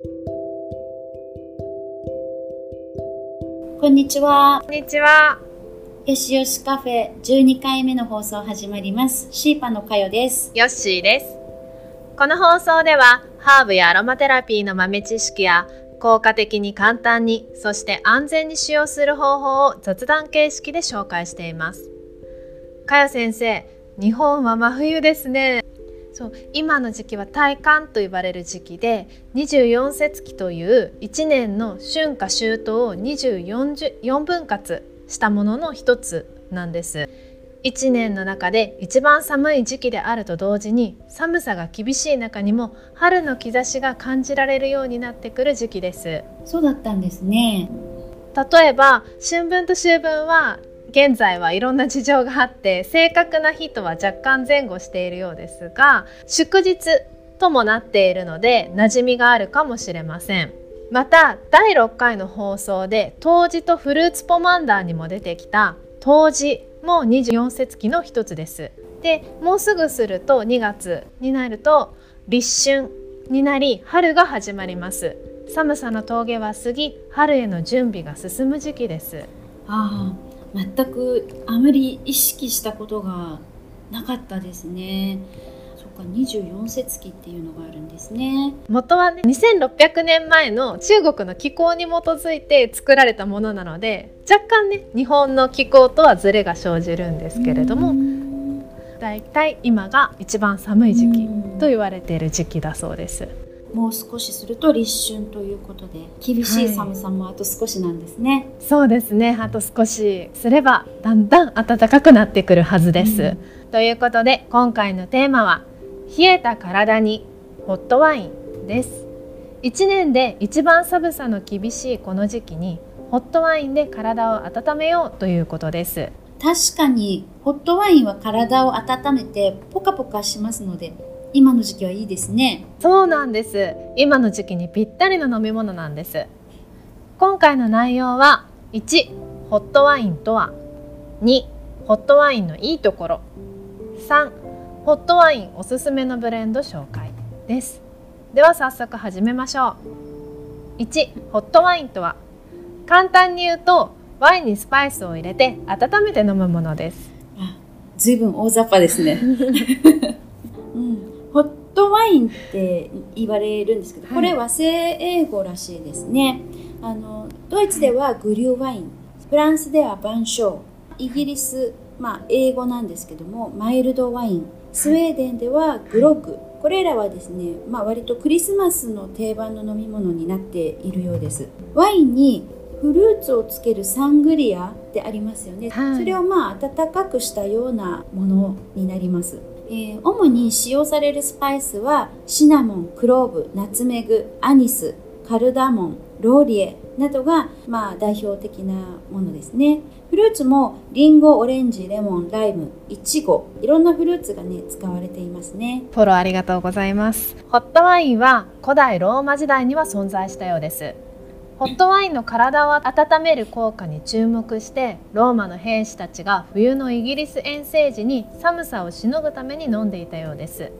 こんにちは。こんにちは。よしよしカフェ12回目の放送始まります。シーパのかよです。ヨッシーです。この放送では、ハーブやアロマテラピーの豆知識や、効果的に簡単に、そして安全に使用する方法を雑談形式で紹介しています。かよ先生、日本は真冬ですね。そう今の時期は大寒と呼ばれる時期で24節気という1年の春夏秋冬を24分割したものの一つなんです1年の中で一番寒い時期であると同時に寒さが厳しい中にも春の兆しが感じられるようになってくる時期ですそうだったんですね。例えば春分と秋分は現在はいろんな事情があって正確な日とは若干前後しているようですが祝日ともなっているので馴染みがあるかもしれません。また第6回の放送で冬至とフルーツポマンダーにも出てきた冬至も24節気の一つです。でもうすぐすると2月になると立春になり春が始まります。寒さの峠は過ぎ春への準備が進む時期です。ああ、全くあまり意識したことがなかったですね。そっか、24節気っていうのがあるんですね。元はね2600年前の中国の気候に基づいて作られたものなので若干ね日本の気候とはズレが生じるんですけれどもだいたい今が一番寒い時期と言われている時期だそうですもう少しすると立春ということで厳しい寒さもあと少しなんですね。そうですね。あと少しすればだんだん暖かくなってくるはずです、うん。ということで今回のテーマは冷えた体にホットワインです。1年で一番寒さの厳しいこの時期にホットワインで体を温めようということです。確かにホットワインは体を温めてポカポカしますので今の時期はいいですね。そうなんです。今の時期にぴったりの飲み物なんです。今回の内容は1ホットワインとは。2ホットワインのいいところ。3ホットワインおすすめのブレンド紹介。です。では早速始めましょう。1ホットワインとは。簡単に言うとワインにスパイスを入れて温めて飲むものです。あ、ずいぶん大雑把ですね。うん、トワインって言われるんですけど、はいこれ和製英語らしいですね。あのドイツではグリューワイン、フランスではバンショー、イギリス、まあ英語なんですけどもマイルドワイン、スウェーデンではグロッグ。これらはですね、まあ割とクリスマスの定番の飲み物になっているようです。ワインにフルーツをつけるサングリアってありますよね、はいそれをまあ温かくしたようなものになります、えー主に使用されるスパイスはシナモン、クローブ、ナツメグ、アニス、カルダモン、ローリエなどがまあ代表的なものですね。フルーツもリンゴ、オレンジ、レモン、ライム、イチゴいろんなフルーツがね使われていますね。フォローありがとうございます。ホットワインは古代ローマ時代には存在したようです。ホットワインの体を温める効果に注目してローマの兵士たちが冬のイギリス遠征時に寒さをしのぐために飲んでいたようです。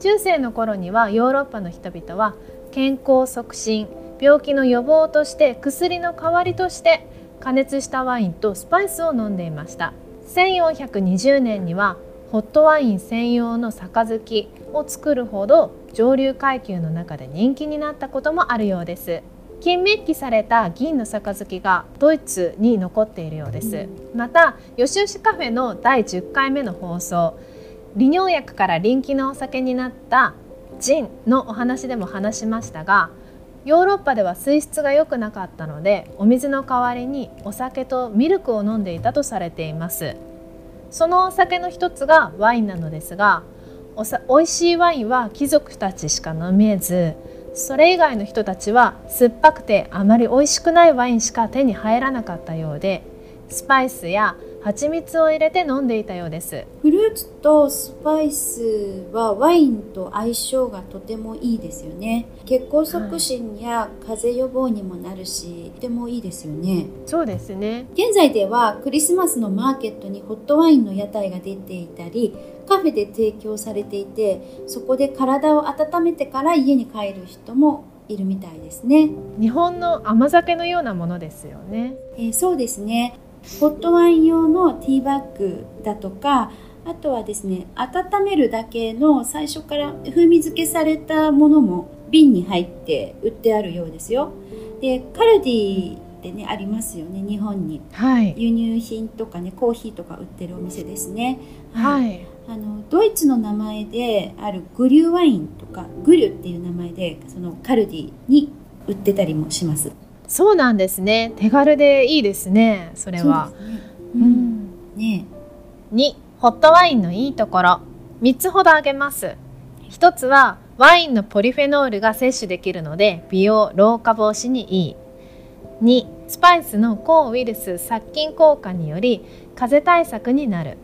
中世の頃にはヨーロッパの人々は健康促進病気の予防として薬の代わりとして加熱したワインとスパイスを飲んでいました。1420年にはホットワイン専用の杯を作るほど上流階級の中で人気になったこともあるようです。金メッキされた銀の杯がドイツに残っているようです。またよしよしカフェの第10回目の放送利尿薬から人気のお酒になったジンのお話でも話しましたがヨーロッパでは水質が良くなかったのでお水の代わりにお酒とミルクを飲んでいたとされています。そのお酒の一つがワインなのですがおさ美味しいワインは貴族たちしか飲めずそれ以外の人たちは酸っぱくてあまり美味しくないワインしか手に入らなかったようでスパイスや蜂蜜を入れて飲んでいたようですフルーツとスパイスはワインと相性がとてもいいですよね血行促進や風邪予防にもなるし、とてもいいですよねそうですね現在ではクリスマスのマーケットにホットワインの屋台が出ていたりカフェで提供されていてそこで体を温めてから家に帰る人もいるみたいですね。日本の甘酒のようなものですよね。えー、そうですね。ホットワイン用のティーバッグだとか、あとはですね、温めるだけの最初から風味付けされたものも瓶に入って売ってあるようですよ。で、カルディでねありますよね日本に、はい、輸入品とかねコーヒーとか売ってるお店ですね。はい、あのドイツの名前であるグリューワインとかグリュっていう名前でそのカルディに売ってたりもしますそうなんですね。手軽でいいですねそれは。う、ね、うん、ね。2ホットワインのいいところ。3つほど挙げます。1つはワインのポリフェノールが摂取できるので美容老化防止にいい。2スパイスの抗ウイルス殺菌効果により風邪対策になる。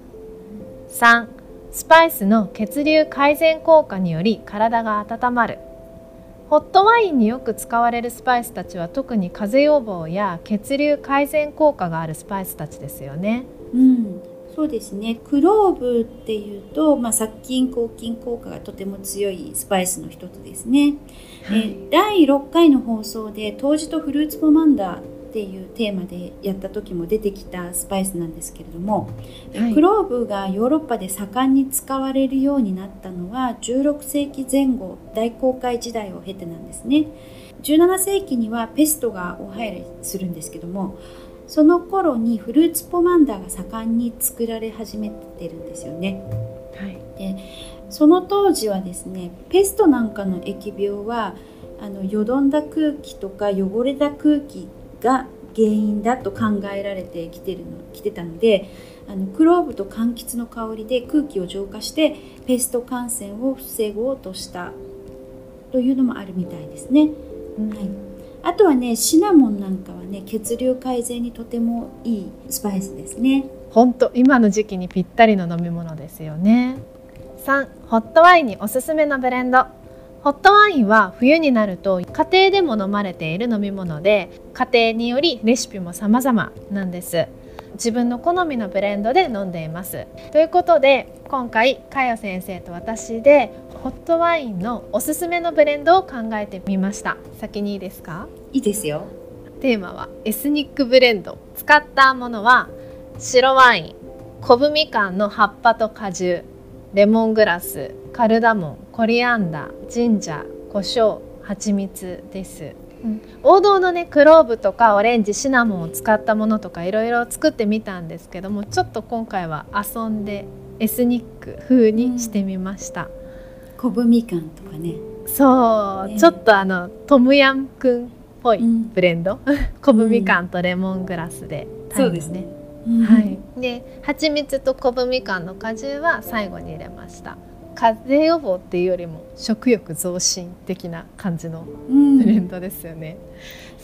3スパイスの血流改善効果により体が温まるホットワインによく使われるスパイスたちは特に風邪予防や血流改善効果があるスパイスたちですよね。うん、そうですね。クローブっていうと、まあ、殺菌抗菌効果がとても強いスパイスの一つですね、はい、え第6回の放送で当時とフルーツポマンダーっていうテーマでやった時も出てきたスパイスなんですけれども、はい、クローブがヨーロッパで盛んに使われるようになったのは16世紀前後大航海時代を経てなんですね。17世紀にはペストがお入りするんですけどもその頃にフルーツポマンダーが盛んに作られ始めてるんですよね、はい、でその当時はですねペストなんかの疫病はあのよどんだ空気とか汚れた空気が原因だと考えられてきてるの来てたのであのクローブと柑橘の香りで空気を浄化してペスト感染を防ごうとしたというのもあるみたいですね。うん、はい。あとはねシナモンなんかはね血流改善にとてもいいスパイスですね。本当今の時期にぴったりの飲み物ですよね。3ホットワインにおすすめのブレンド。ホットワインは冬になると家庭でも飲まれている飲み物で家庭によりレシピも様々なんです。自分の好みのブレンドで飲んでいます。ということで今回かよ先生と私でホットワインのおすすめのブレンドを考えてみました。先にいいですか？いいですよ。テーマはエスニックブレンド。使ったものは白ワイン。昆布みかんの葉っぱと果汁。レモングラス。カルダモンコリアンダージンジャー胡椒蜂蜜です、うん、王道のねクローブとかオレンジシナモンを使ったものとかいろいろ作ってみたんですけどもちょっと今回は遊んでエスニック風にしてみました、昆布みかんとかね。そう、ね、ちょっとあのトムヤムクンっぽいブレンド、うん、昆布みかんとレモングラスで、うん、そうですね。はい、で蜂蜜と昆布みかんの果汁は最後に入れました風邪予防っていうよりも食欲増進的な感じのブレンドですよね、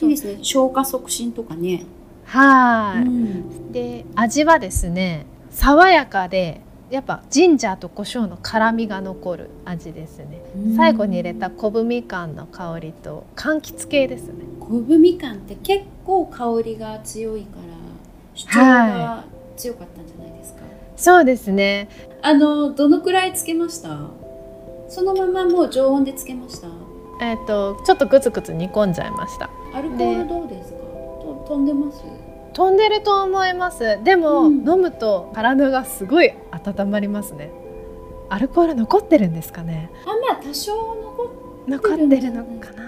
うん、いいですね。消化促進とかね。はい、うん、で味はですね爽やかでやっぱジンジャーと胡椒の辛みが残る味ですね、うん、最後に入れた昆布みかんの香りと柑橘系ですね。昆布みかんって結構香りが強いから主張が強かったんじゃないですか、はい、そうですね。あのどのくらいつけました？そのままもう常温でつけました？えっ、ー、とちょっとグツグツ煮込んじゃいました。アルコールどうですか？と飛んでます？飛んでると思います。でも、うん、飲むと体がすごい温まりますね。アルコール残ってるんですかね？あまあ多少残ってるのかな、うん、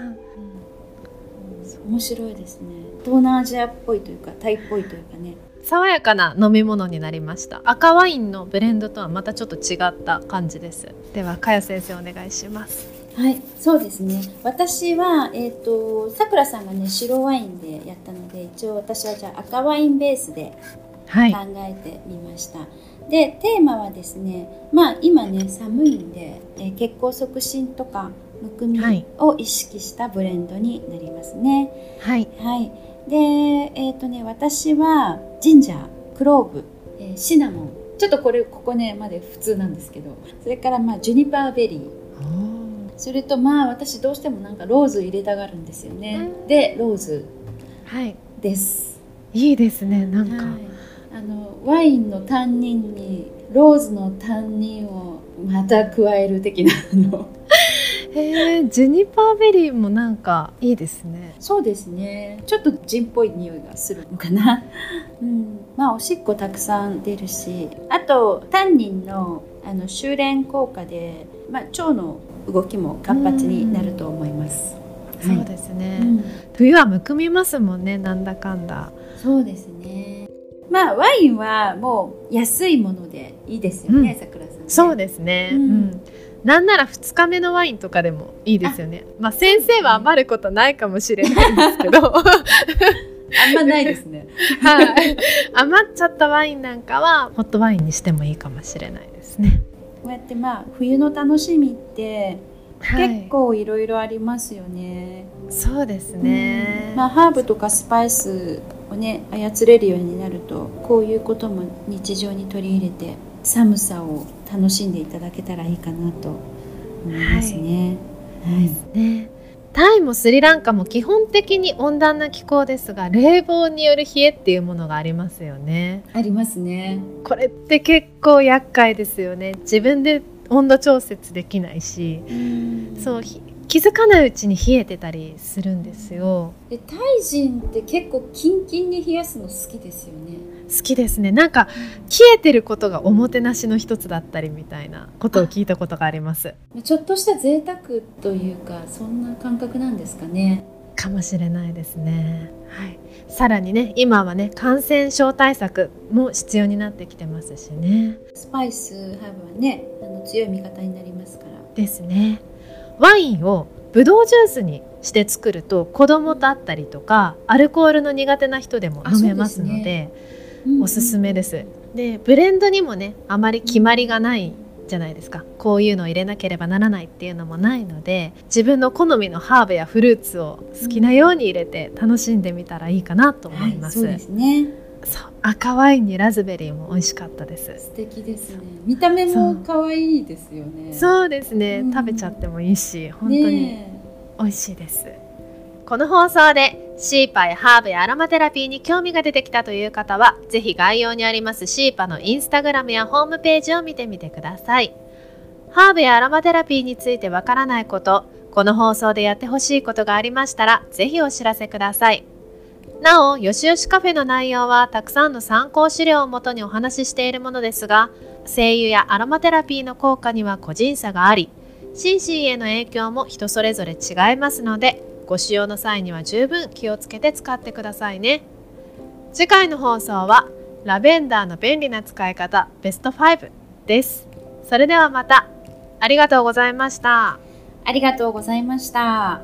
面白いですね。東南アジアっぽいというかタイっぽいというかね。爽やかな飲み物になりました。赤ワインのブレンドとはまたちょっと違った感じです。ではかや先生お願いします。はいそうですね。私はえっ、ー、とさくらさんがね白ワインでやったので一応私はじゃあ赤ワインベースで考えてみました、はい、でテーマはですねまあ今ね寒いんで、えー、血行促進とかむくみを意識したブレンドになりますねはい、はいで、えっ、ー、とね、私はジンジャー、クローブ、えー、シナモン。ちょっとこれ、ここね、まで普通なんですけど、それからまあジュニパーベリー。それとまあ私どうしてもなんかローズ入れたがるんですよね。で、ローズです。はい、いいですね、なんか。はい、あのワインのタンニンにローズのタンニンをまた加える的なのへえジュニパーベリーもなんかいいですね。そうですね。ちょっとジンっぽい匂いがするのかな、うん、まあおしっこたくさん出るし。あとタンニンのあの収斂効果で、まあ、腸の動きも活発になると思います、はい、そうですね、うん、冬はむくみますもんねなんだかんだ。そうですね。まあワインはもう安いものでいいですよね、さくらさん、ね、そうですね、うん、なんなら2日目のワインとかでもいいですよね。まあ先生は余ることないかもしれないんですけど。あんまないですね。はい。余っちゃったワインなんかはホットワインにしてもいいかもしれないですね。こうやってまあ冬の楽しみって結構いろいろありますよね、はい、そうですね、うん、まあハーブとかスパイスをね操れるようになるとこういうことも日常に取り入れて寒さを楽しんでいただけたらいいかなと思いますね。はい、はい、ね。タイもスリランカも基本的に温暖な気候ですが冷房による冷えっていうものがありますよね。ありますね。これって結構厄介ですよね。自分で温度調節できないしそう気づかないうちに冷えてたりするんですよ。でタイ人って結構キンキンに冷やすの好きですよね好きですね。なんか冷えてることがおもてなしの一つだったりみたいなことを聞いたことがあります。ちょっとした贅沢というかそんな感覚なんですかね。かもしれないですね。はい。さらにね今はね感染症対策も必要になってきてますしね。スパイスハーブはねあの強い味方になりますから。ですね。ワインをブドウジュースにして作ると子供と会ったりとかアルコールの苦手な人でも飲めますので、おすすめです。でブレンドにもねあまり決まりがないじゃないですか。こういうのを入れなければならないっていうのもないので自分の好みのハーブやフルーツを好きなように入れて楽しんでみたらいいかなと思います。はい、そうですね。そう赤ワインにラズベリーも美味しかったです。素敵ですね。見た目も可愛いですよね。そうですね、うん、食べちゃってもいいし本当に美味しいです、ね、この放送でシーパやハーブやアロマテラピーに興味が出てきたという方はぜひ概要にありますシーパのインスタグラムやホームページを見てみてください。ハーブやアロマテラピーについてわからないことこの放送でやってほしいことがありましたらぜひお知らせください。なお、よしよしカフェの内容はたくさんの参考資料をもとにお話ししているものですが、精油やアロマテラピーの効果には個人差があり、心身への影響も人それぞれ違いますので、ご使用の際には十分気をつけて使ってくださいね。次回の放送はラベンダーの便利な使い方ベスト5です。それではまた。ありがとうございました。ありがとうございました。